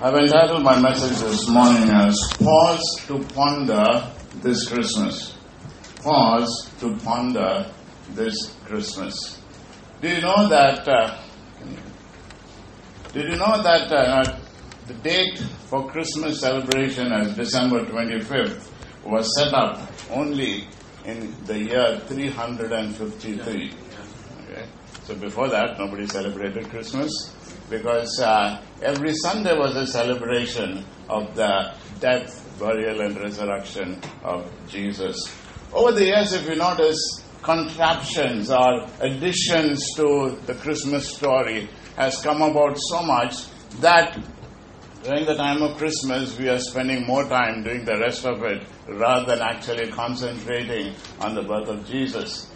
I've entitled my message this morning as Pause to Ponder This Christmas. Pause to Ponder This Christmas. Do you know that? Uh, did you know that uh, the date for Christmas celebration as December 25th was set up only in the year 353? Okay. So before that, nobody celebrated Christmas because uh, every Sunday was a celebration of the death, burial, and resurrection of Jesus. Over the years, if you notice, contraptions or additions to the Christmas story has come about so much that during the time of Christmas, we are spending more time doing the rest of it rather than actually concentrating on the birth of Jesus.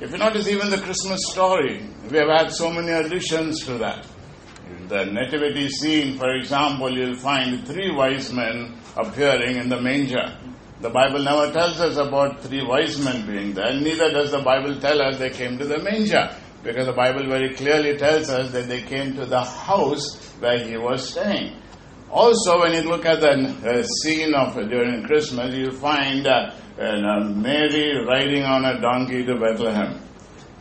If you notice, even the Christmas story, we have had so many additions to that. The nativity scene, for example, you'll find three wise men appearing in the manger. The Bible never tells us about three wise men being there, neither does the Bible tell us they came to the manger, because the Bible very clearly tells us that they came to the house where he was staying. Also, when you look at the uh, scene of uh, during Christmas, you'll find uh, uh, Mary riding on a donkey to Bethlehem.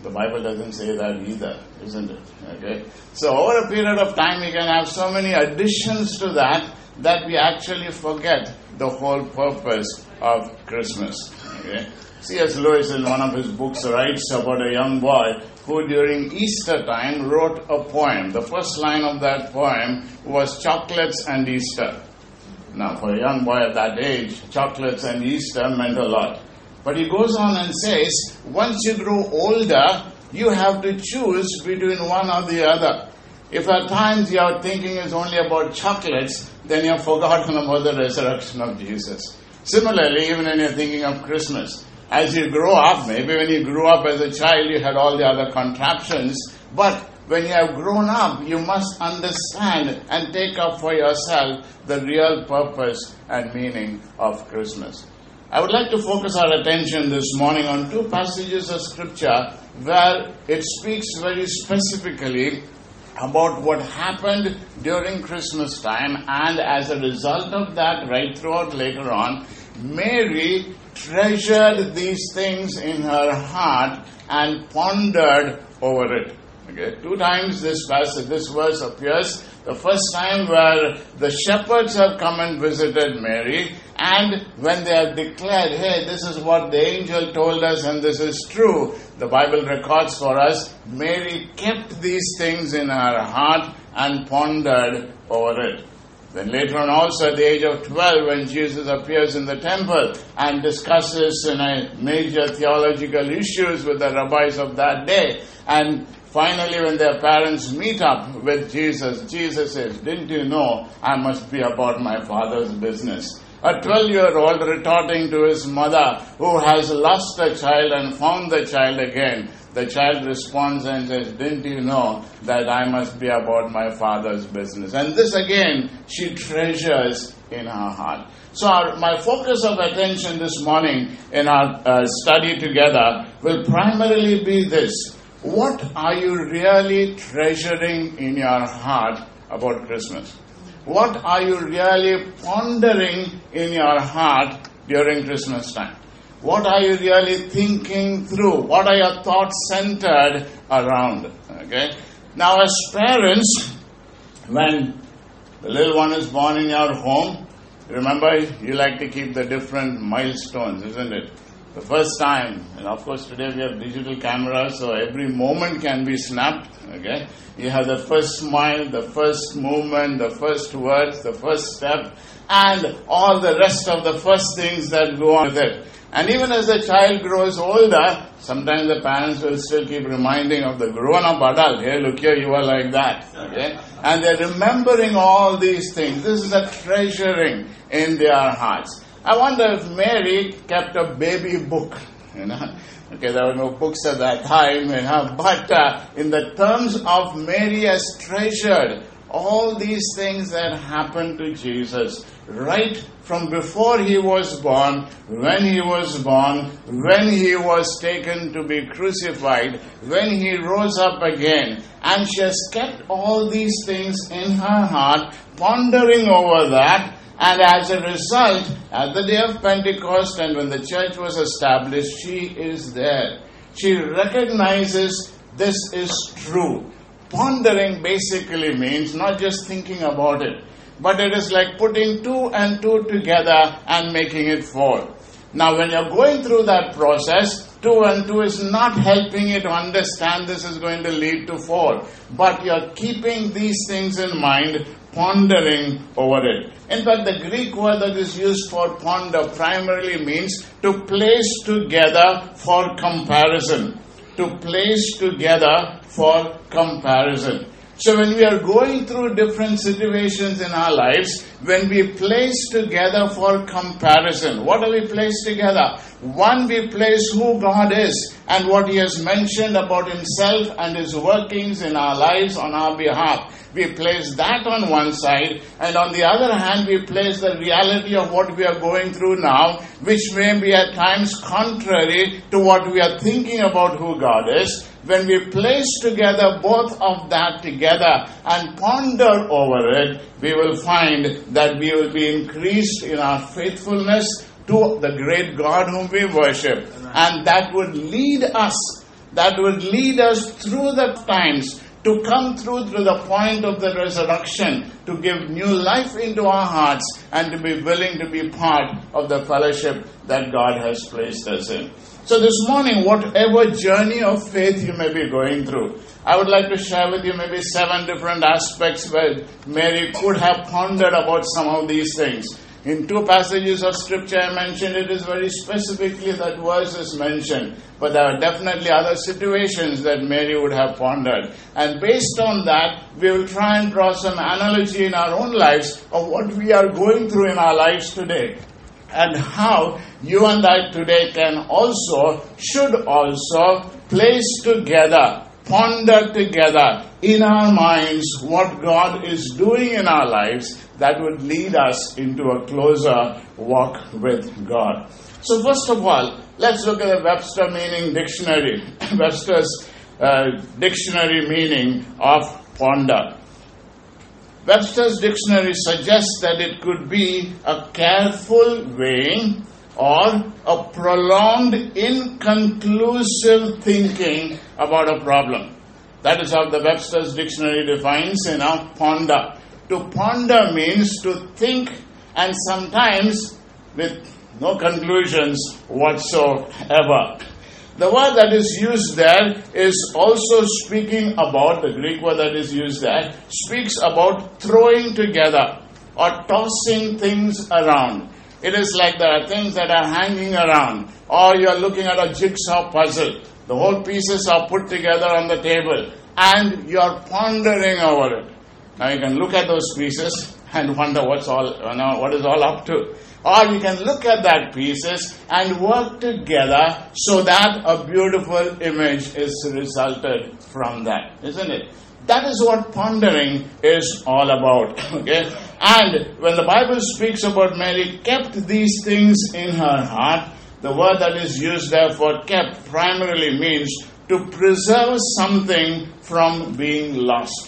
The Bible doesn't say that either, isn't it? Okay. So over a period of time, we can have so many additions to that that we actually forget the whole purpose of Christmas. Okay. C.S. Lewis, in one of his books, writes about a young boy who, during Easter time, wrote a poem. The first line of that poem was "Chocolates and Easter." Now, for a young boy at that age, chocolates and Easter meant a lot. But he goes on and says, once you grow older, you have to choose between one or the other. If at times your thinking is only about chocolates, then you've forgotten about the resurrection of Jesus. Similarly, even when you're thinking of Christmas, as you grow up, maybe when you grew up as a child, you had all the other contraptions, but when you have grown up, you must understand and take up for yourself the real purpose and meaning of Christmas. I would like to focus our attention this morning on two passages of Scripture where it speaks very specifically about what happened during Christmas time, and as a result of that, right throughout later on, Mary treasured these things in her heart and pondered over it. Okay, two times this passage, this verse appears. The first time where the shepherds have come and visited Mary, and when they have declared, hey, this is what the angel told us and this is true, the Bible records for us, Mary kept these things in her heart and pondered over it. Then later on, also at the age of 12, when Jesus appears in the temple and discusses you know, major theological issues with the rabbis of that day, and finally, when their parents meet up with Jesus, Jesus says, Didn't you know I must be about my father's business? A 12 year old retorting to his mother who has lost a child and found the child again. The child responds and says, Didn't you know that I must be about my father's business? And this again, she treasures in her heart. So, our, my focus of attention this morning in our uh, study together will primarily be this What are you really treasuring in your heart about Christmas? What are you really pondering in your heart during Christmas time? What are you really thinking through? What are your thoughts centered around? Okay. Now, as parents, when the little one is born in your home, remember you like to keep the different milestones, isn't it? The first time, and of course today we have digital cameras, so every moment can be snapped. Okay, you have the first smile, the first movement, the first words, the first step, and all the rest of the first things that go on with it. And even as the child grows older, sometimes the parents will still keep reminding of the grown up adult. Hey, look here, you are like that. Okay? And they're remembering all these things. This is a treasuring in their hearts. I wonder if Mary kept a baby book, you know. Okay, there were no books at that time, you know, but uh, in the terms of Mary has treasured all these things that happened to Jesus right from before he was born, when he was born, when he was taken to be crucified, when he rose up again. And she has kept all these things in her heart, pondering over that. And as a result, at the day of Pentecost and when the church was established, she is there. She recognizes this is true. Pondering basically means not just thinking about it, but it is like putting two and two together and making it four. Now, when you're going through that process, two and two is not helping you to understand this is going to lead to four, but you're keeping these things in mind, pondering over it. In fact, the Greek word that is used for ponder primarily means to place together for comparison. To place together for comparison. So when we are going through different situations in our lives, when we place together for comparison, what do we place together? One, we place who God is and what He has mentioned about Himself and His workings in our lives on our behalf. We place that on one side, and on the other hand, we place the reality of what we are going through now, which may be at times contrary to what we are thinking about who God is when we place together both of that together and ponder over it, we will find that we will be increased in our faithfulness to the great God whom we worship. And that would lead us, that would lead us through the times to come through to the point of the resurrection, to give new life into our hearts, and to be willing to be part of the fellowship that God has placed us in. So, this morning, whatever journey of faith you may be going through, I would like to share with you maybe seven different aspects where Mary could have pondered about some of these things. In two passages of scripture I mentioned, it is very specifically that verse is mentioned. But there are definitely other situations that Mary would have pondered. And based on that, we will try and draw some analogy in our own lives of what we are going through in our lives today and how you and I today can also, should also place together, ponder together in our minds what God is doing in our lives that would lead us into a closer walk with God. So, first of all, let's look at the Webster meaning dictionary. Webster's uh, dictionary meaning of ponder. Webster's dictionary suggests that it could be a careful weighing or a prolonged, inconclusive thinking about a problem. That is how the Webster's dictionary defines you know, ponder. To ponder means to think and sometimes with no conclusions whatsoever. The word that is used there is also speaking about, the Greek word that is used there, speaks about throwing together or tossing things around. It is like there are things that are hanging around, or you are looking at a jigsaw puzzle. The whole pieces are put together on the table, and you are pondering over it. Now you can look at those pieces and wonder what's all, you know, what is all up to. Or you can look at that pieces and work together so that a beautiful image is resulted from that, isn't it? That is what pondering is all about. Okay? And when the Bible speaks about Mary kept these things in her heart, the word that is used there for kept primarily means to preserve something from being lost.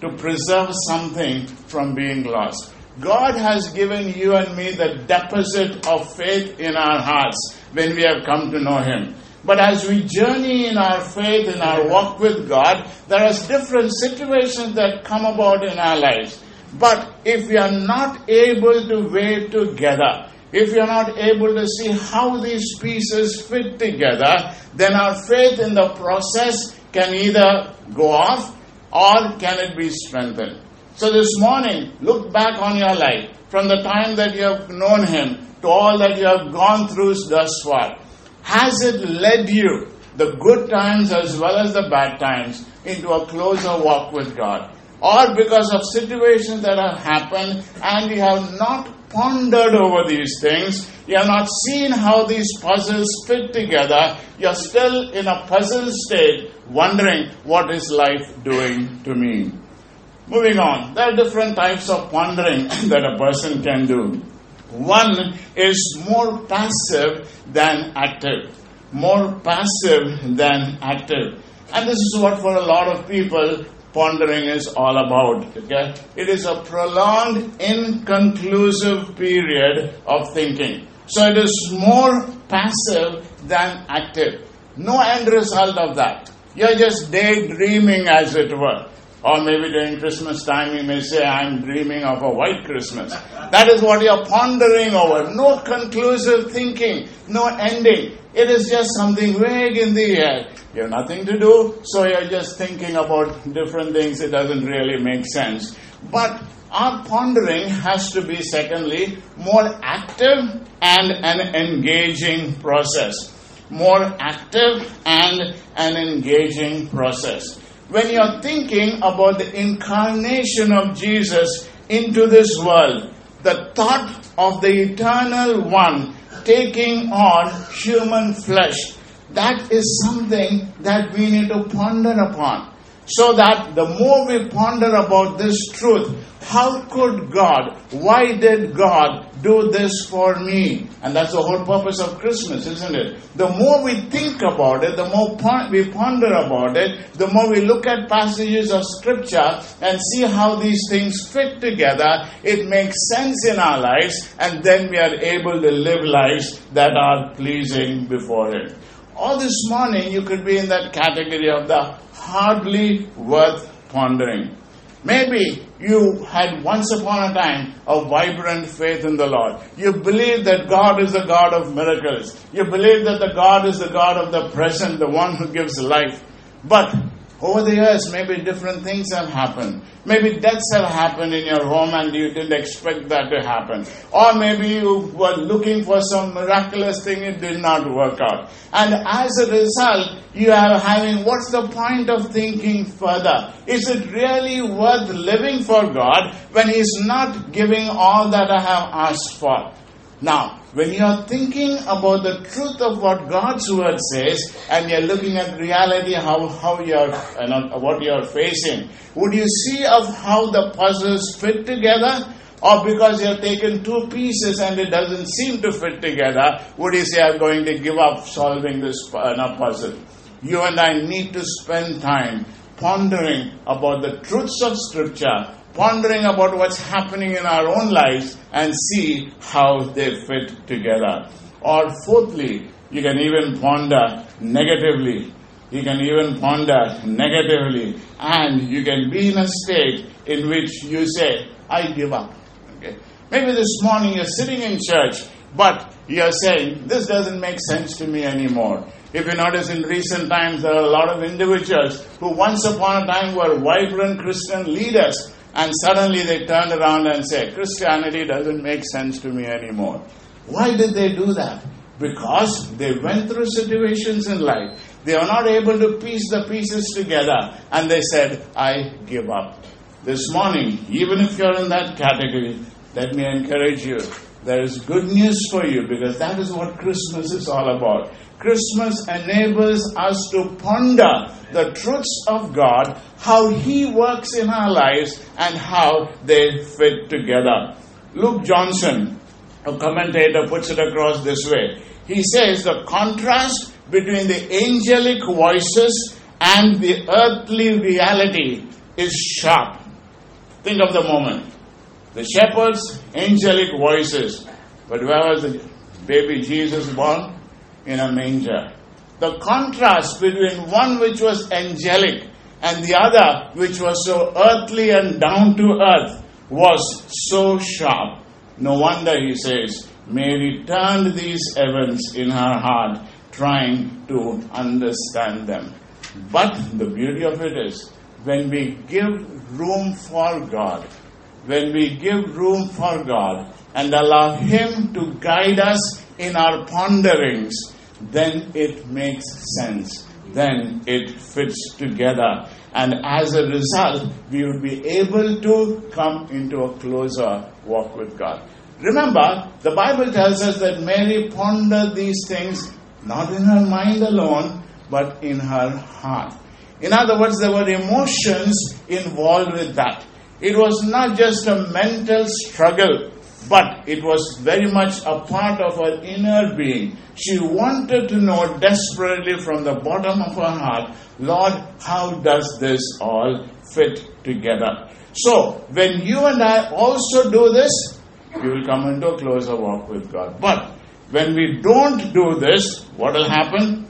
To preserve something from being lost. God has given you and me the deposit of faith in our hearts when we have come to know Him. But as we journey in our faith, in our walk with God, there are different situations that come about in our lives. But if we are not able to weigh together, if we are not able to see how these pieces fit together, then our faith in the process can either go off or can it be strengthened. So this morning, look back on your life from the time that you have known Him to all that you have gone through thus far. Has it led you, the good times as well as the bad times, into a closer walk with God? Or because of situations that have happened and you have not pondered over these things, you have not seen how these puzzles fit together, you're still in a puzzled state, wondering what is life doing to me. Moving on, there are different types of pondering that a person can do. One is more passive than active. More passive than active. And this is what for a lot of people pondering is all about. Okay? It is a prolonged, inconclusive period of thinking. So it is more passive than active. No end result of that. You're just daydreaming, as it were. Or maybe during Christmas time, you may say, I'm dreaming of a white Christmas. That is what you're pondering over. No conclusive thinking, no ending. It is just something vague in the air. You have nothing to do, so you're just thinking about different things. It doesn't really make sense. But our pondering has to be, secondly, more active and an engaging process. More active and an engaging process. When you're thinking about the incarnation of Jesus into this world, the thought of the eternal one taking on human flesh, that is something that we need to ponder upon. So that the more we ponder about this truth, how could God, why did God do this for me? And that's the whole purpose of Christmas, isn't it? The more we think about it, the more we ponder about it, the more we look at passages of Scripture and see how these things fit together, it makes sense in our lives, and then we are able to live lives that are pleasing before Him. All this morning, you could be in that category of the hardly worth pondering. Maybe you had once upon a time a vibrant faith in the Lord. You believe that God is the God of miracles. You believe that the God is the God of the present, the one who gives life. But over the years, maybe different things have happened. Maybe deaths have happened in your home and you didn't expect that to happen. Or maybe you were looking for some miraculous thing, it did not work out. And as a result, you are having, what's the point of thinking further? Is it really worth living for God when He's not giving all that I have asked for? Now, when you are thinking about the truth of what God's word says and you're looking at reality, how, how you're, what you're facing, would you see of how the puzzles fit together? Or because you've taken two pieces and it doesn't seem to fit together, would you say, I'm going to give up solving this puzzle? You and I need to spend time pondering about the truths of Scripture pondering about what's happening in our own lives and see how they fit together. Or fourthly, you can even ponder negatively. You can even ponder negatively, and you can be in a state in which you say, I give up. Okay? Maybe this morning you're sitting in church, but you're saying, This doesn't make sense to me anymore. If you notice in recent times, there are a lot of individuals who once upon a time were vibrant Christian leaders, and suddenly they turned around and said, Christianity doesn't make sense to me anymore. Why did they do that? Because they went through situations in life. They are not able to piece the pieces together, and they said, I give up. This morning, even if you're in that category, let me encourage you. There is good news for you because that is what Christmas is all about. Christmas enables us to ponder the truths of God, how He works in our lives, and how they fit together. Luke Johnson, a commentator, puts it across this way. He says the contrast between the angelic voices and the earthly reality is sharp. Think of the moment. The shepherds, angelic voices. But where was the baby Jesus born? in a manger. The contrast between one which was angelic and the other which was so earthly and down to earth was so sharp. No wonder he says, Mary turned these events in her heart, trying to understand them. But the beauty of it is, when we give room for God, when we give room for God and allow Him to guide us in our ponderings, then it makes sense. Then it fits together. And as a result, we will be able to come into a closer walk with God. Remember, the Bible tells us that Mary pondered these things not in her mind alone, but in her heart. In other words, there were emotions involved with that. It was not just a mental struggle, but it was very much a part of her inner being. She wanted to know desperately from the bottom of her heart, Lord, how does this all fit together? So, when you and I also do this, we will come into a closer walk with God. But when we don't do this, what will happen?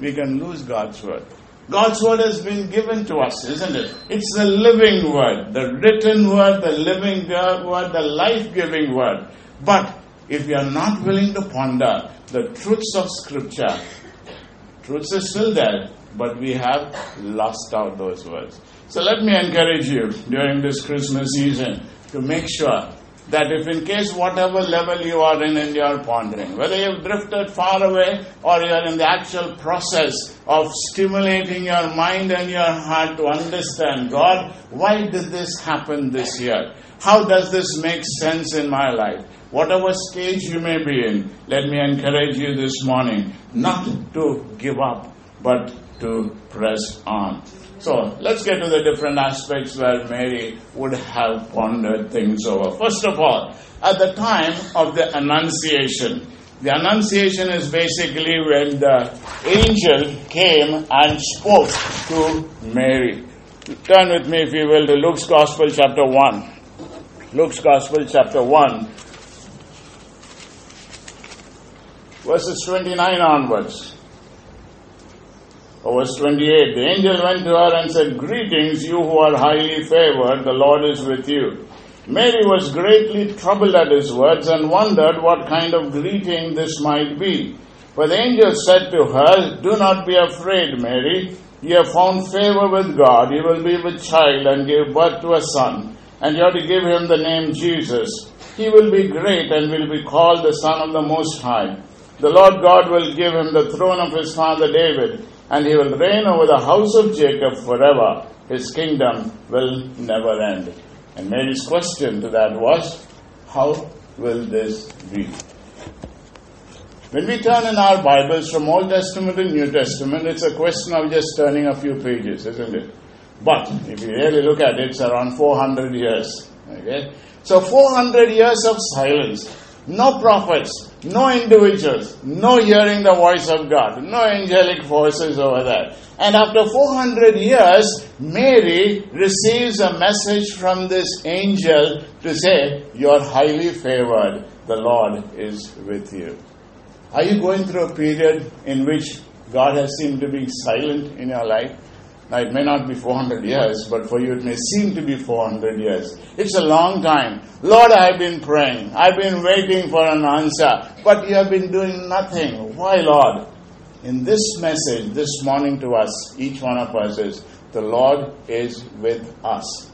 We can lose God's word. God's word has been given to us, isn't it? It's the living word, the written word, the living word, the life giving word. But if we are not willing to ponder the truths of Scripture, truths are still there, but we have lost out those words. So let me encourage you during this Christmas season to make sure that if in case whatever level you are in and you are pondering, whether you've drifted far away or you are in the actual process of stimulating your mind and your heart to understand God, why did this happen this year? How does this make sense in my life? Whatever stage you may be in, let me encourage you this morning not to give up, but to press on. So let's get to the different aspects where Mary would have pondered things over. First of all, at the time of the Annunciation, the Annunciation is basically when the angel came and spoke to Mary. Turn with me, if you will, to Luke's Gospel, chapter 1. Luke's Gospel, chapter 1, verses 29 onwards. Verse 28 The angel went to her and said, Greetings, you who are highly favored, the Lord is with you. Mary was greatly troubled at his words and wondered what kind of greeting this might be. But the angel said to her, Do not be afraid, Mary. You have found favor with God. You will be with child and give birth to a son, and you are to give him the name Jesus. He will be great and will be called the Son of the Most High. The Lord God will give him the throne of his father David and he will reign over the house of Jacob forever. His kingdom will never end. And Mary's question to that was, How will this be? When we turn in our Bibles from Old Testament to New Testament, it's a question of just turning a few pages, isn't it? But if you really look at it, it's around 400 years. Okay? So 400 years of silence. No prophets, no individuals, no hearing the voice of God, no angelic voices over there. And after 400 years, Mary receives a message from this angel to say, You're highly favored, the Lord is with you. Are you going through a period in which God has seemed to be silent in your life? Now, it may not be 400 years, but for you it may seem to be 400 years. It's a long time. Lord, I've been praying. I've been waiting for an answer, but you have been doing nothing. Why, Lord? In this message, this morning to us, each one of us is the Lord is with us.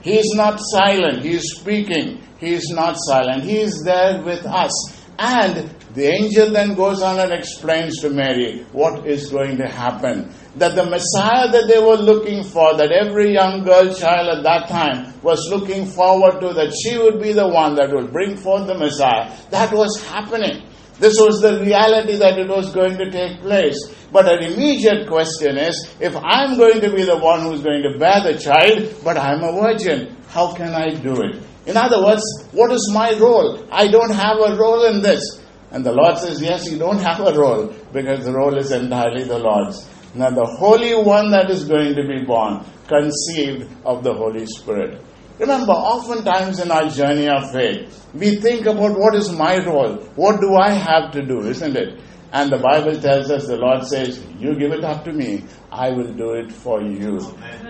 He is not silent. He is speaking. He is not silent. He is there with us. And the angel then goes on and explains to Mary what is going to happen. That the Messiah that they were looking for, that every young girl child at that time was looking forward to, that she would be the one that would bring forth the Messiah, that was happening. This was the reality that it was going to take place. But an immediate question is if I'm going to be the one who's going to bear the child, but I'm a virgin, how can I do it? In other words, what is my role? I don't have a role in this. And the Lord says, Yes, you don't have a role because the role is entirely the Lord's. Now, the Holy One that is going to be born, conceived of the Holy Spirit. Remember, oftentimes in our journey of faith, we think about what is my role? What do I have to do, isn't it? And the Bible tells us, the Lord says, You give it up to me, I will do it for you.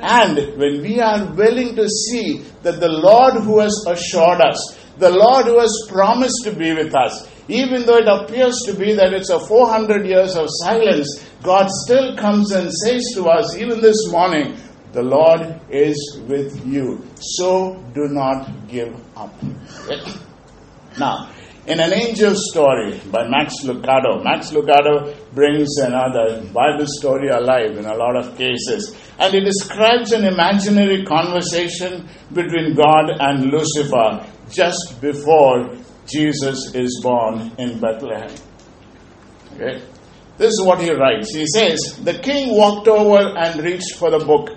And when we are willing to see that the Lord who has assured us, the Lord who has promised to be with us, even though it appears to be that it's a 400 years of silence, God still comes and says to us, even this morning, the Lord is with you. So do not give up. Now, in an angel story by Max Lucado, Max Lucado brings another Bible story alive in a lot of cases. And it describes an imaginary conversation between God and Lucifer just before Jesus is born in Bethlehem. Okay? This is what he writes. He says, The king walked over and reached for the book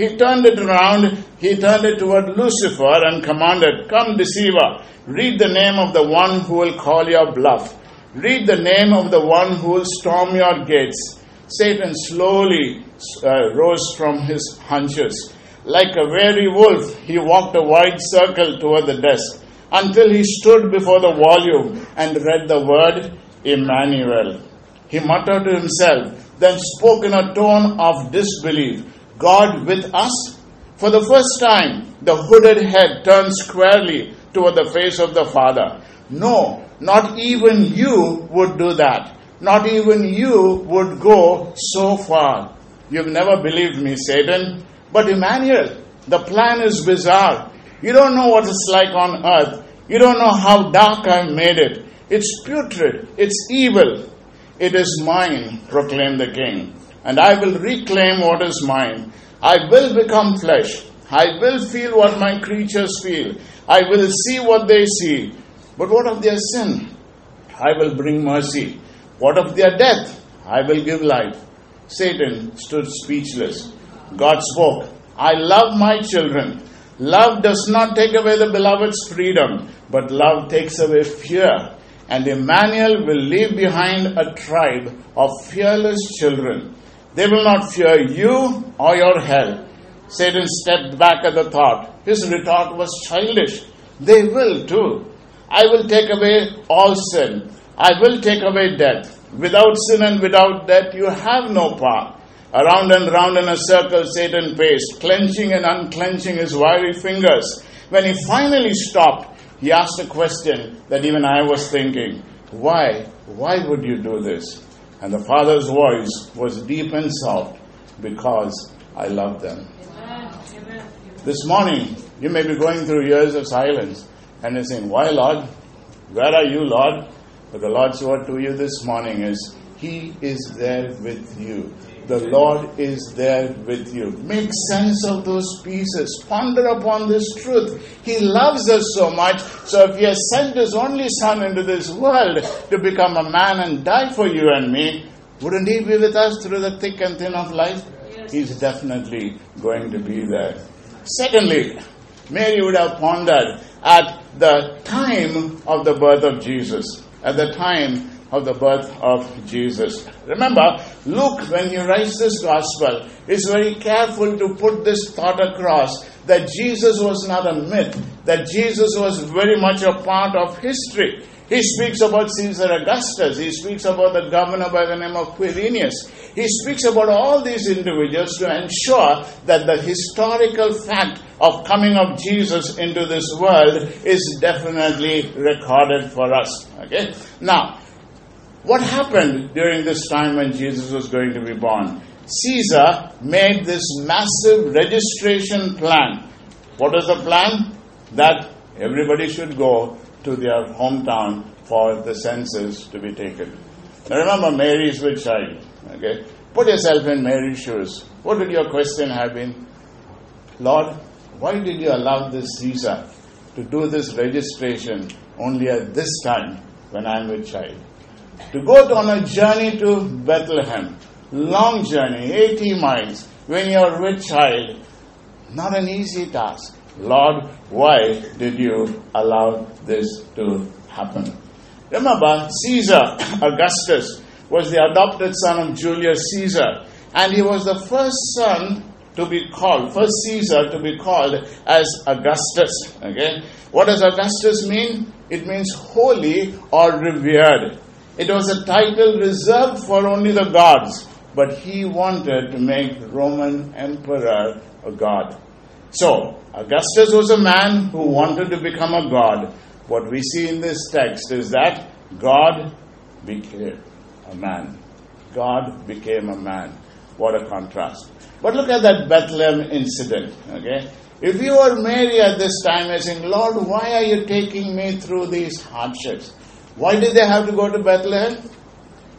He turned it around, he turned it toward Lucifer and commanded, Come, deceiver, read the name of the one who will call your bluff. Read the name of the one who will storm your gates. Satan slowly uh, rose from his hunches. Like a wary wolf, he walked a wide circle toward the desk until he stood before the volume and read the word Emmanuel. He muttered to himself, then spoke in a tone of disbelief God with us? For the first time, the hooded head turned squarely toward the face of the Father. No, not even you would do that. Not even you would go so far. You've never believed me, Satan. But Emmanuel, the plan is bizarre. You don't know what it's like on earth. You don't know how dark I've made it. It's putrid. It's evil. It is mine, proclaimed the king, and I will reclaim what is mine. I will become flesh. I will feel what my creatures feel. I will see what they see. But what of their sin? I will bring mercy. What of their death? I will give life. Satan stood speechless. God spoke, I love my children. Love does not take away the beloved's freedom, but love takes away fear. And Emmanuel will leave behind a tribe of fearless children. They will not fear you or your hell. Satan stepped back at the thought. His retort was childish. They will too. I will take away all sin. I will take away death. Without sin and without death, you have no power. Around and round in a circle, Satan paced, clenching and unclenching his wiry fingers. When he finally stopped, he asked a question that even I was thinking Why? Why would you do this? And the Father's voice was deep and soft because I love them. Amen. This morning, you may be going through years of silence and you're saying, Why, Lord? Where are you, Lord? But the Lord's word to you this morning is, He is there with you the Lord is there with you. Make sense of those pieces. Ponder upon this truth. He loves us so much. So if He has sent His only Son into this world to become a man and die for you and me, wouldn't He be with us through the thick and thin of life? Yes. He's definitely going to be there. Secondly, Mary would have pondered at the time of the birth of Jesus. At the time of the birth of Jesus. Remember, Luke, when he writes this gospel, is very careful to put this thought across that Jesus was not a myth, that Jesus was very much a part of history. He speaks about Caesar Augustus. He speaks about the governor by the name of Quirinius. He speaks about all these individuals to ensure that the historical fact of coming of Jesus into this world is definitely recorded for us. Okay? Now, what happened during this time when Jesus was going to be born? Caesar made this massive registration plan. What was the plan? That everybody should go to their hometown for the census to be taken. Now remember, Mary is with child. Okay? Put yourself in Mary's shoes. What would your question have been? Lord, why did you allow this Caesar to do this registration only at this time when I'm with child? To go on a journey to Bethlehem, long journey, 80 miles, when you're with child, not an easy task. Lord, why did you allow this to happen? Remember, Caesar Augustus was the adopted son of Julius Caesar, and he was the first son to be called, first Caesar to be called as Augustus. Okay? What does Augustus mean? It means holy or revered. It was a title reserved for only the gods, but he wanted to make Roman emperor a god. So, Augustus was a man who wanted to become a god. What we see in this text is that God became a man. God became a man. What a contrast. But look at that Bethlehem incident, okay? If you were Mary at this time, saying, Lord, why are you taking me through these hardships? Why did they have to go to Bethlehem?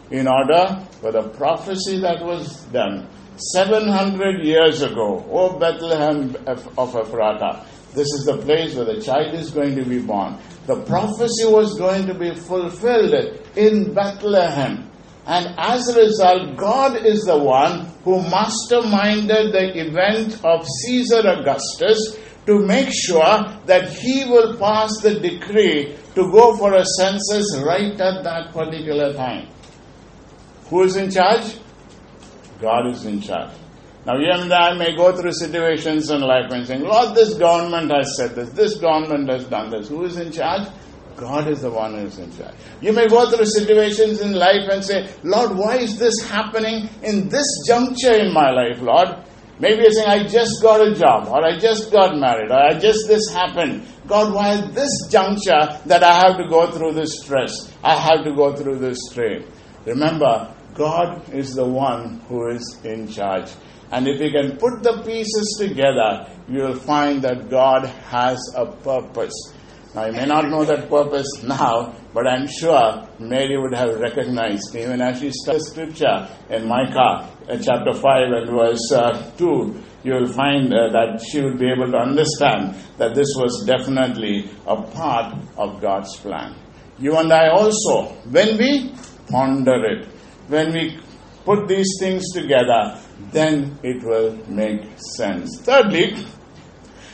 In order for the prophecy that was done 700 years ago. O Bethlehem of Ephratah, this is the place where the child is going to be born. The prophecy was going to be fulfilled in Bethlehem. And as a result, God is the one who masterminded the event of Caesar Augustus to make sure that he will pass the decree to go for a census right at that particular time. Who is in charge? God is in charge. Now, you and I may go through situations in life and saying, Lord, this government has said this, this government has done this. Who is in charge? God is the one who is in charge. You may go through situations in life and say, Lord, why is this happening in this juncture in my life, Lord? Maybe you're saying, I just got a job, or I just got married, or I just this happened. God, why this juncture that I have to go through this stress? I have to go through this strain. Remember, God is the one who is in charge. And if you can put the pieces together, you will find that God has a purpose. Now, you may not know that purpose now, but I'm sure Mary would have recognized even as she studied scripture in Micah chapter 5 and verse uh, 2. You will find uh, that she would be able to understand that this was definitely a part of God's plan. You and I also, when we ponder it, when we put these things together, then it will make sense. Thirdly,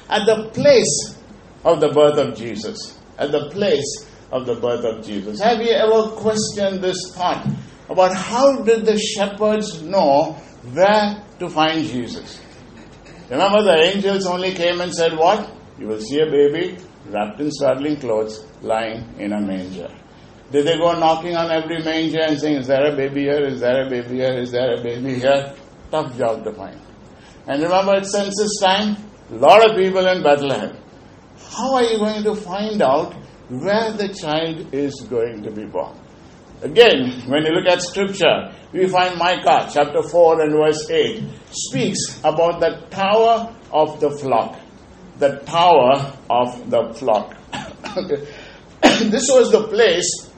at the place of the birth of Jesus, at the place of the birth of Jesus. Have you ever questioned this thought about how did the shepherds know where to find Jesus? Remember, the angels only came and said, What? You will see a baby wrapped in swaddling clothes lying in a manger. Did they go knocking on every manger and saying, Is there a baby here? Is there a baby here? Is there a baby here? Tough job to find. And remember, at census time, a lot of people in Bethlehem. How are you going to find out where the child is going to be born? Again, when you look at scripture, we find Micah chapter 4 and verse 8 speaks about the tower of the flock. The tower of the flock. this was the place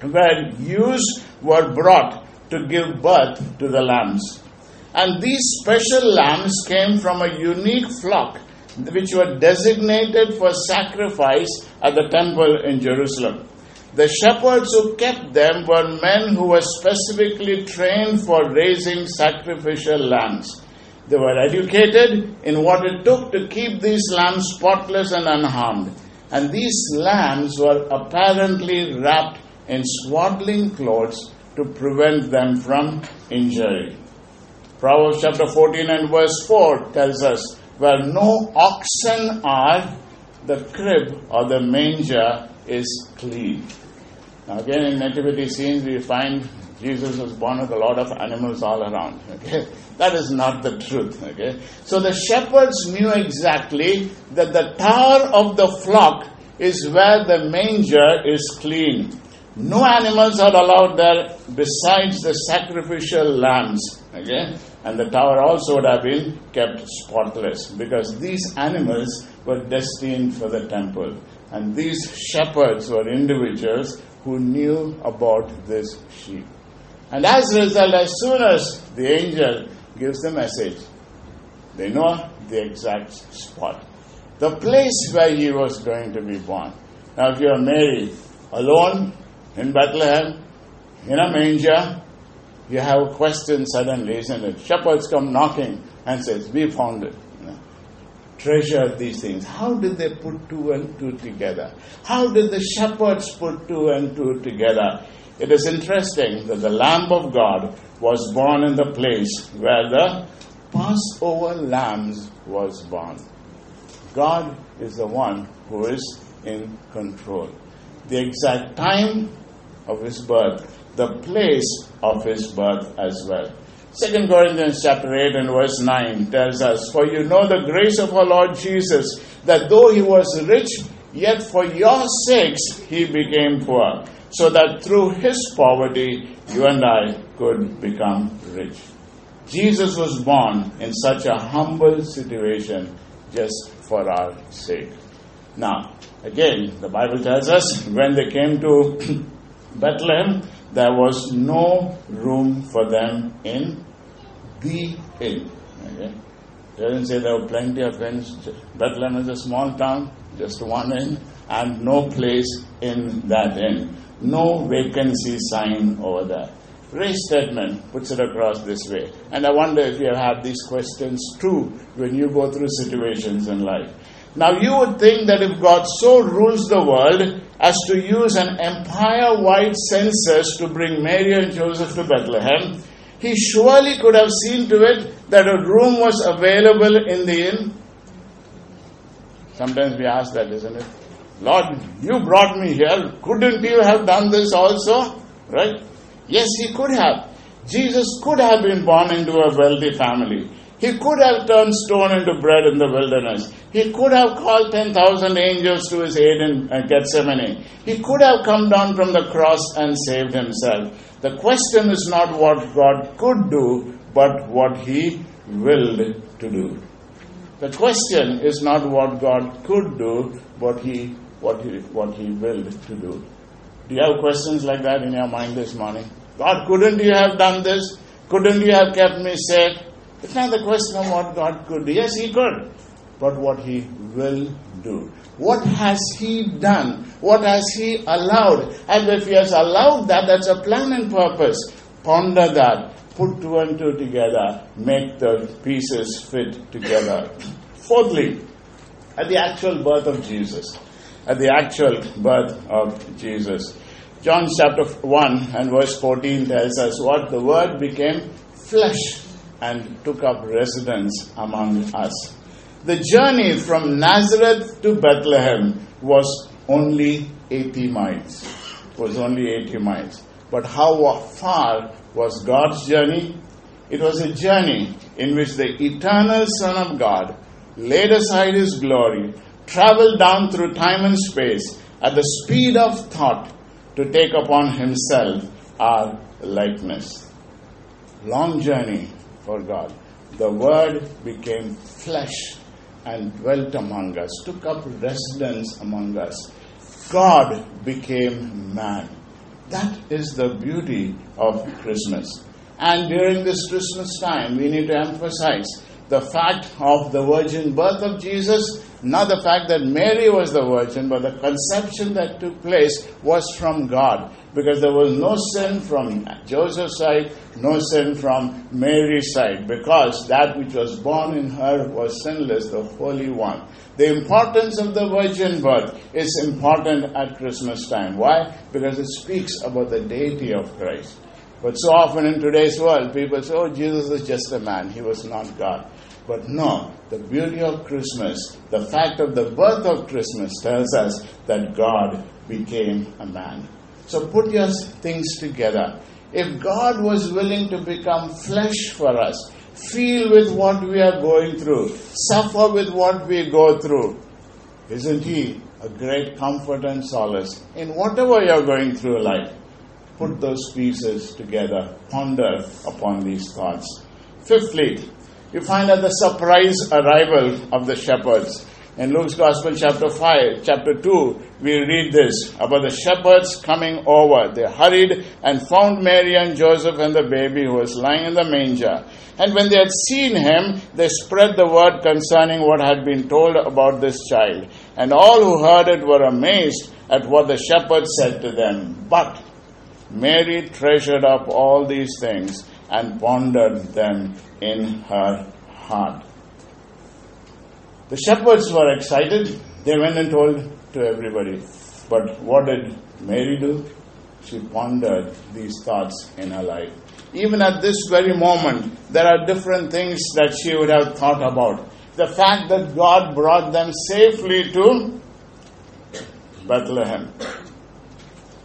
where ewes were brought to give birth to the lambs. And these special lambs came from a unique flock which were designated for sacrifice at the temple in Jerusalem. The shepherds who kept them were men who were specifically trained for raising sacrificial lambs. They were educated in what it took to keep these lambs spotless and unharmed. And these lambs were apparently wrapped in swaddling clothes to prevent them from injury. Proverbs chapter 14 and verse 4 tells us where no oxen are, the crib or the manger is clean. Now, again, in nativity scenes, we find Jesus was born with a lot of animals all around. Okay, that is not the truth. Okay, so the shepherds knew exactly that the tower of the flock is where the manger is clean. No animals are allowed there besides the sacrificial lambs. Okay, and the tower also would have been kept spotless because these animals were destined for the temple. And these shepherds were individuals who knew about this sheep. And as a result, as soon as the angel gives the message, they know the exact spot, the place where he was going to be born. Now, if you are Mary, alone in Bethlehem, in a manger, you have a question suddenly, isn't it? Shepherds come knocking and says, We found it. Treasure these things. How did they put two and two together? How did the shepherds put two and two together? It is interesting that the Lamb of God was born in the place where the Passover lambs was born. God is the one who is in control. The exact time of his birth the place of his birth as well. 2 Corinthians chapter 8 and verse 9 tells us, For you know the grace of our Lord Jesus, that though he was rich, yet for your sakes he became poor, so that through his poverty you and I could become rich. Jesus was born in such a humble situation just for our sake. Now, again, the Bible tells us when they came to Bethlehem, there was no room for them in the inn. Okay? Doesn't say there were plenty of inns. Bethlehem is a small town, just one inn, and no place in that inn. No vacancy sign over there. Ray Stedman puts it across this way. And I wonder if you have these questions too when you go through situations in life. Now, you would think that if God so rules the world as to use an empire wide census to bring Mary and Joseph to Bethlehem, he surely could have seen to it that a room was available in the inn. Sometimes we ask that, isn't it? Lord, you brought me here. Couldn't you have done this also? Right? Yes, he could have. Jesus could have been born into a wealthy family. He could have turned stone into bread in the wilderness. He could have called 10,000 angels to his aid in uh, Gethsemane. He could have come down from the cross and saved himself. The question is not what God could do, but what he willed to do. The question is not what God could do, but he what he what he willed to do. Do you have questions like that in your mind this morning? God, couldn't you have done this? Couldn't you have kept me safe? It's not the question of what God could do. Yes, He could. But what He will do. What has He done? What has He allowed? And if He has allowed that, that's a plan and purpose. Ponder that. Put two and two together. Make the pieces fit together. Fourthly, at the actual birth of Jesus at the actual birth of Jesus. John chapter 1 and verse 14 tells us what the Word became flesh and took up residence among us. The journey from Nazareth to Bethlehem was only 80 miles. It Was only 80 miles. But how far was God's journey? It was a journey in which the eternal Son of God laid aside his glory traveled down through time and space at the speed of thought to take upon himself our likeness. Long journey for God. The Word became flesh and dwelt among us, took up residence among us. God became man. That is the beauty of Christmas. And during this Christmas time, we need to emphasize the fact of the virgin birth of Jesus not the fact that Mary was the virgin, but the conception that took place was from God. Because there was no sin from Joseph's side, no sin from Mary's side. Because that which was born in her was sinless, the Holy One. The importance of the virgin birth is important at Christmas time. Why? Because it speaks about the deity of Christ. But so often in today's world, people say, oh, Jesus is just a man, he was not God. But no, the beauty of Christmas, the fact of the birth of Christmas tells us that God became a man. So put your things together. If God was willing to become flesh for us, feel with what we are going through, suffer with what we go through, isn't He a great comfort and solace in whatever you're going through life? Put those pieces together, ponder upon these thoughts. Fifthly, you find that the surprise arrival of the shepherds. In Luke's Gospel, chapter 5, chapter 2, we read this about the shepherds coming over. They hurried and found Mary and Joseph and the baby who was lying in the manger. And when they had seen him, they spread the word concerning what had been told about this child. And all who heard it were amazed at what the shepherds said to them. But Mary treasured up all these things and pondered them in her heart. The shepherds were excited. They went and told to everybody. But what did Mary do? She pondered these thoughts in her life. Even at this very moment, there are different things that she would have thought about. The fact that God brought them safely to Bethlehem,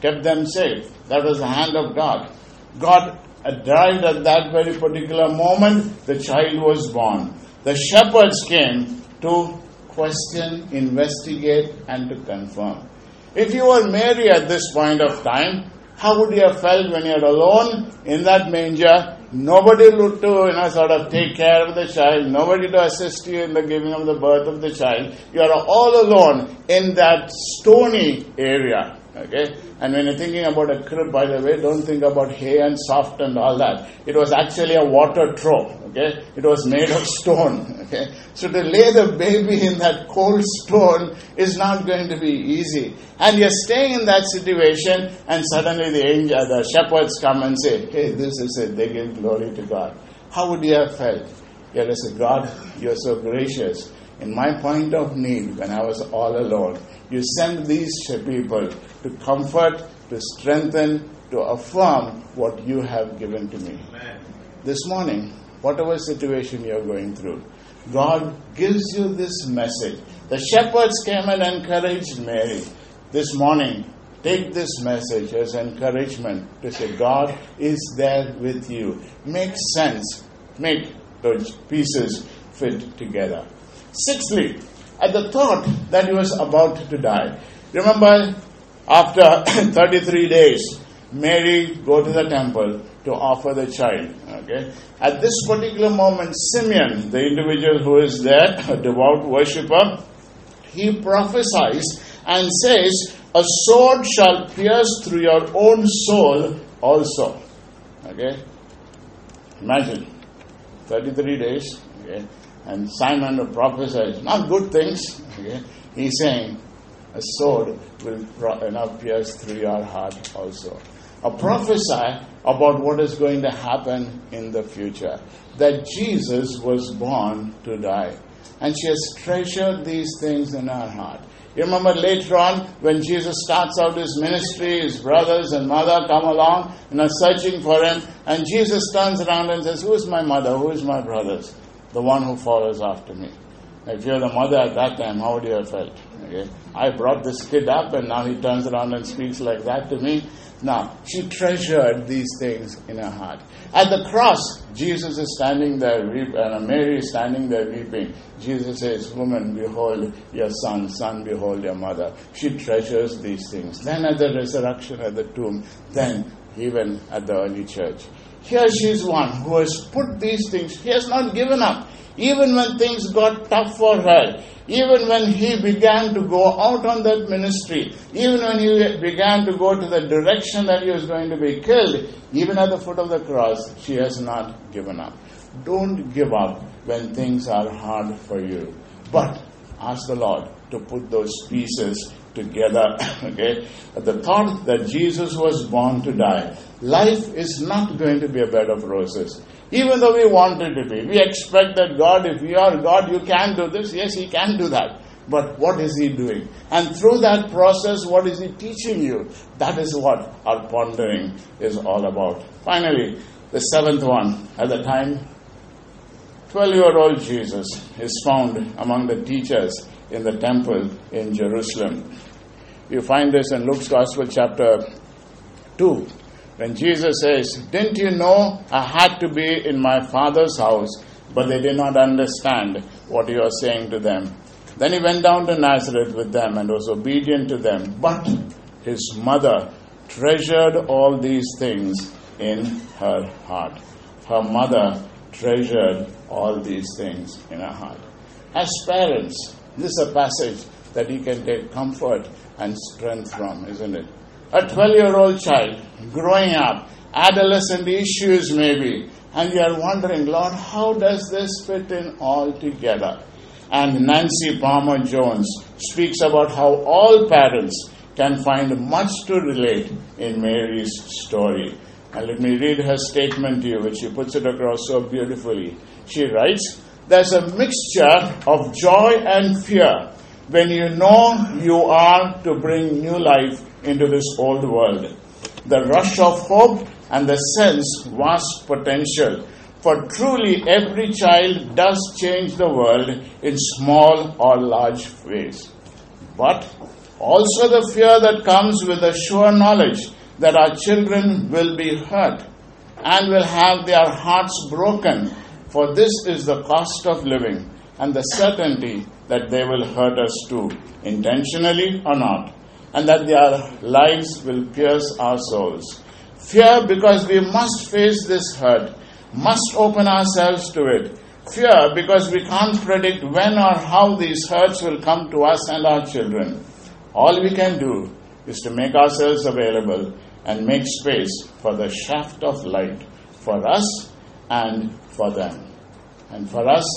kept them safe. That was the hand of God. God arrived at that very particular moment, the child was born. The shepherds came to question, investigate, and to confirm. If you were Mary at this point of time, how would you have felt when you're alone in that manger? Nobody to you know, sort of take care of the child, nobody to assist you in the giving of the birth of the child. You are all alone in that stony area. Okay? And when you're thinking about a crib, by the way, don't think about hay and soft and all that. It was actually a water trough. Okay? It was made of stone. Okay? So to lay the baby in that cold stone is not going to be easy. And you're staying in that situation, and suddenly the angel, uh, the shepherds come and say, Hey, this is it. They give glory to God. How would you have felt? You'd say, God, you're so gracious. In my point of need, when I was all alone, you send these people to comfort, to strengthen, to affirm what you have given to me. Amen. This morning, whatever situation you're going through, God gives you this message. The shepherds came and encouraged Mary. This morning, take this message as encouragement to say, God is there with you. Make sense. Make those pieces fit together. Sixthly, at the thought that he was about to die. Remember, after 33 days, Mary go to the temple to offer the child. Okay. At this particular moment, Simeon, the individual who is there, a devout worshipper, he prophesies and says, "A sword shall pierce through your own soul also." Okay. Imagine, 33 days. Okay and Simon the prophesies, not good things. Okay? He's saying, a sword will not pierce through your heart also. A prophesy about what is going to happen in the future. That Jesus was born to die. And she has treasured these things in her heart. You remember later on when Jesus starts out his ministry, his brothers and mother come along and are searching for him, and Jesus turns around and says, Who is my mother? Who is my brothers? The one who follows after me. If you're the mother at that time, how would you have felt? Okay? I brought this kid up and now he turns around and speaks like that to me. Now, she treasured these things in her heart. At the cross, Jesus is standing there, weep, and Mary is standing there weeping. Jesus says, Woman, behold your son, son, behold your mother. She treasures these things. Then at the resurrection at the tomb, then even at the early church. Here she is one who has put these things, he has not given up. Even when things got tough for her, even when he began to go out on that ministry, even when he began to go to the direction that he was going to be killed, even at the foot of the cross, she has not given up. Don't give up when things are hard for you. But ask the Lord to put those pieces together. okay? The thought that Jesus was born to die. Life is not going to be a bed of roses. Even though we want it to be. We expect that God, if you are God, you can do this. Yes, He can do that. But what is He doing? And through that process, what is He teaching you? That is what our pondering is all about. Finally, the seventh one. At the time 12 year old Jesus is found among the teachers in the temple in Jerusalem. You find this in Luke's Gospel, chapter 2, when Jesus says, Didn't you know I had to be in my Father's house? But they did not understand what he was saying to them. Then he went down to Nazareth with them and was obedient to them. But his mother treasured all these things in her heart. Her mother treasured all these things in her heart. As parents, this is a passage that you can take comfort and strength from, isn't it? A 12 year old child growing up, adolescent issues maybe, and you are wondering, Lord, how does this fit in all together? And Nancy Palmer Jones speaks about how all parents can find much to relate in Mary's story. And let me read her statement to you, which she puts it across so beautifully. She writes, There's a mixture of joy and fear when you know you are to bring new life into this old world. The rush of hope and the sense vast potential. For truly every child does change the world in small or large ways. But also the fear that comes with the sure knowledge that our children will be hurt and will have their hearts broken, for this is the cost of living and the certainty that they will hurt us too, intentionally or not, and that their lives will pierce our souls. Fear because we must face this hurt, must open ourselves to it. Fear because we can't predict when or how these hurts will come to us and our children. All we can do is to make ourselves available and make space for the shaft of light for us and for them. And for us,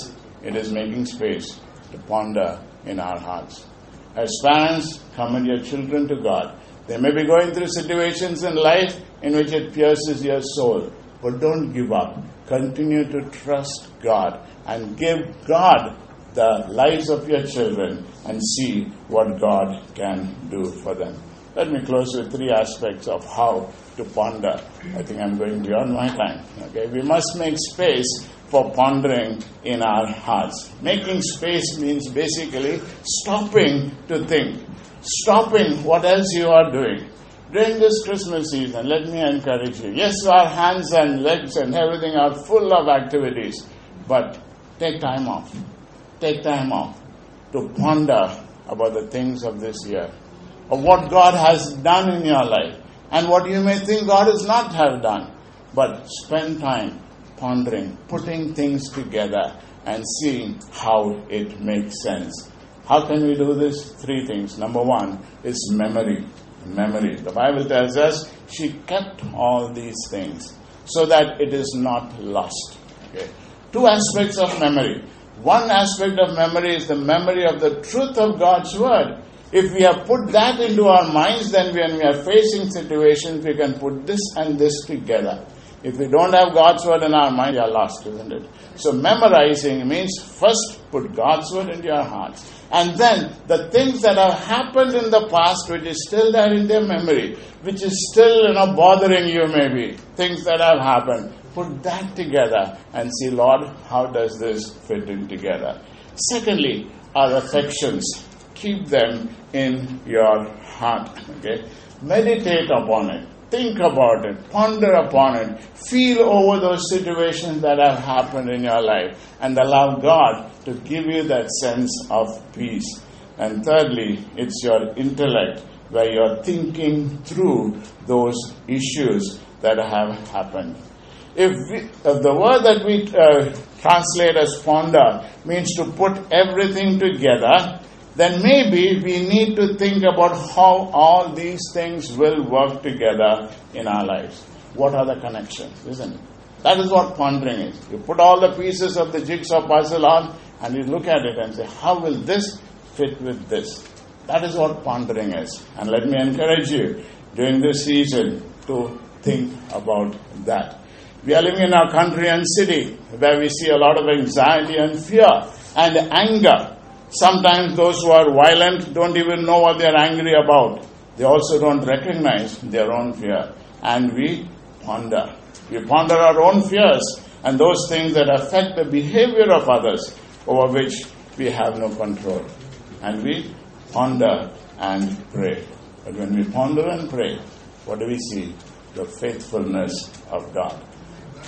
it is making space to ponder in our hearts. As parents, commit your children to God. They may be going through situations in life in which it pierces your soul, but don't give up. Continue to trust God and give God the lives of your children and see what God can do for them. Let me close with three aspects of how to ponder. I think I'm going beyond my time. Okay, we must make space for pondering in our hearts. Making space means basically stopping to think, stopping what else you are doing. During this Christmas season, let me encourage you. Yes, our hands and legs and everything are full of activities, but take time off. Take time off to ponder about the things of this year, of what God has done in your life, and what you may think God has not have done. But spend time pondering, putting things together, and seeing how it makes sense. How can we do this? Three things. Number one is memory. Memory. The Bible tells us she kept all these things so that it is not lost. Okay. Two aspects of memory. One aspect of memory is the memory of the truth of God's Word. If we have put that into our minds, then when we are facing situations, we can put this and this together. If we don't have God's Word in our mind, we are lost, isn't it? So, memorizing means first put God's Word into your hearts. And then the things that have happened in the past, which is still there in their memory, which is still you know bothering you maybe, things that have happened, put that together and see, Lord, how does this fit in together? Secondly, our affections. Keep them in your heart. Okay? Meditate upon it. Think about it. Ponder upon it. Feel over those situations that have happened in your life and allow God to give you that sense of peace. And thirdly, it's your intellect where you're thinking through those issues that have happened. If, we, if the word that we uh, translate as ponder means to put everything together, then maybe we need to think about how all these things will work together in our lives. What are the connections, isn't it? That is what pondering is. You put all the pieces of the jigsaw puzzle on and you look at it and say, how will this fit with this? That is what pondering is. And let me encourage you during this season to think about that. We are living in our country and city where we see a lot of anxiety and fear and anger. Sometimes those who are violent don't even know what they are angry about. They also don't recognize their own fear. And we ponder. We ponder our own fears and those things that affect the behavior of others over which we have no control. And we ponder and pray. But when we ponder and pray, what do we see? The faithfulness of God.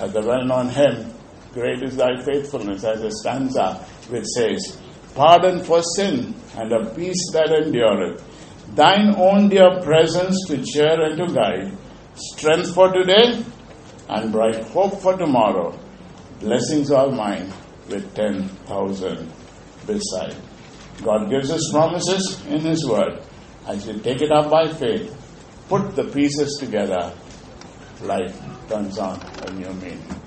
As the well known hymn, Great is thy faithfulness, as a stanza which says, Pardon for sin and a peace that endureth, thine own dear presence to cheer and to guide, strength for today and bright hope for tomorrow, blessings all mine with 10,000 beside. God gives us promises in His Word. As you take it up by faith, put the pieces together, life turns on a new meaning.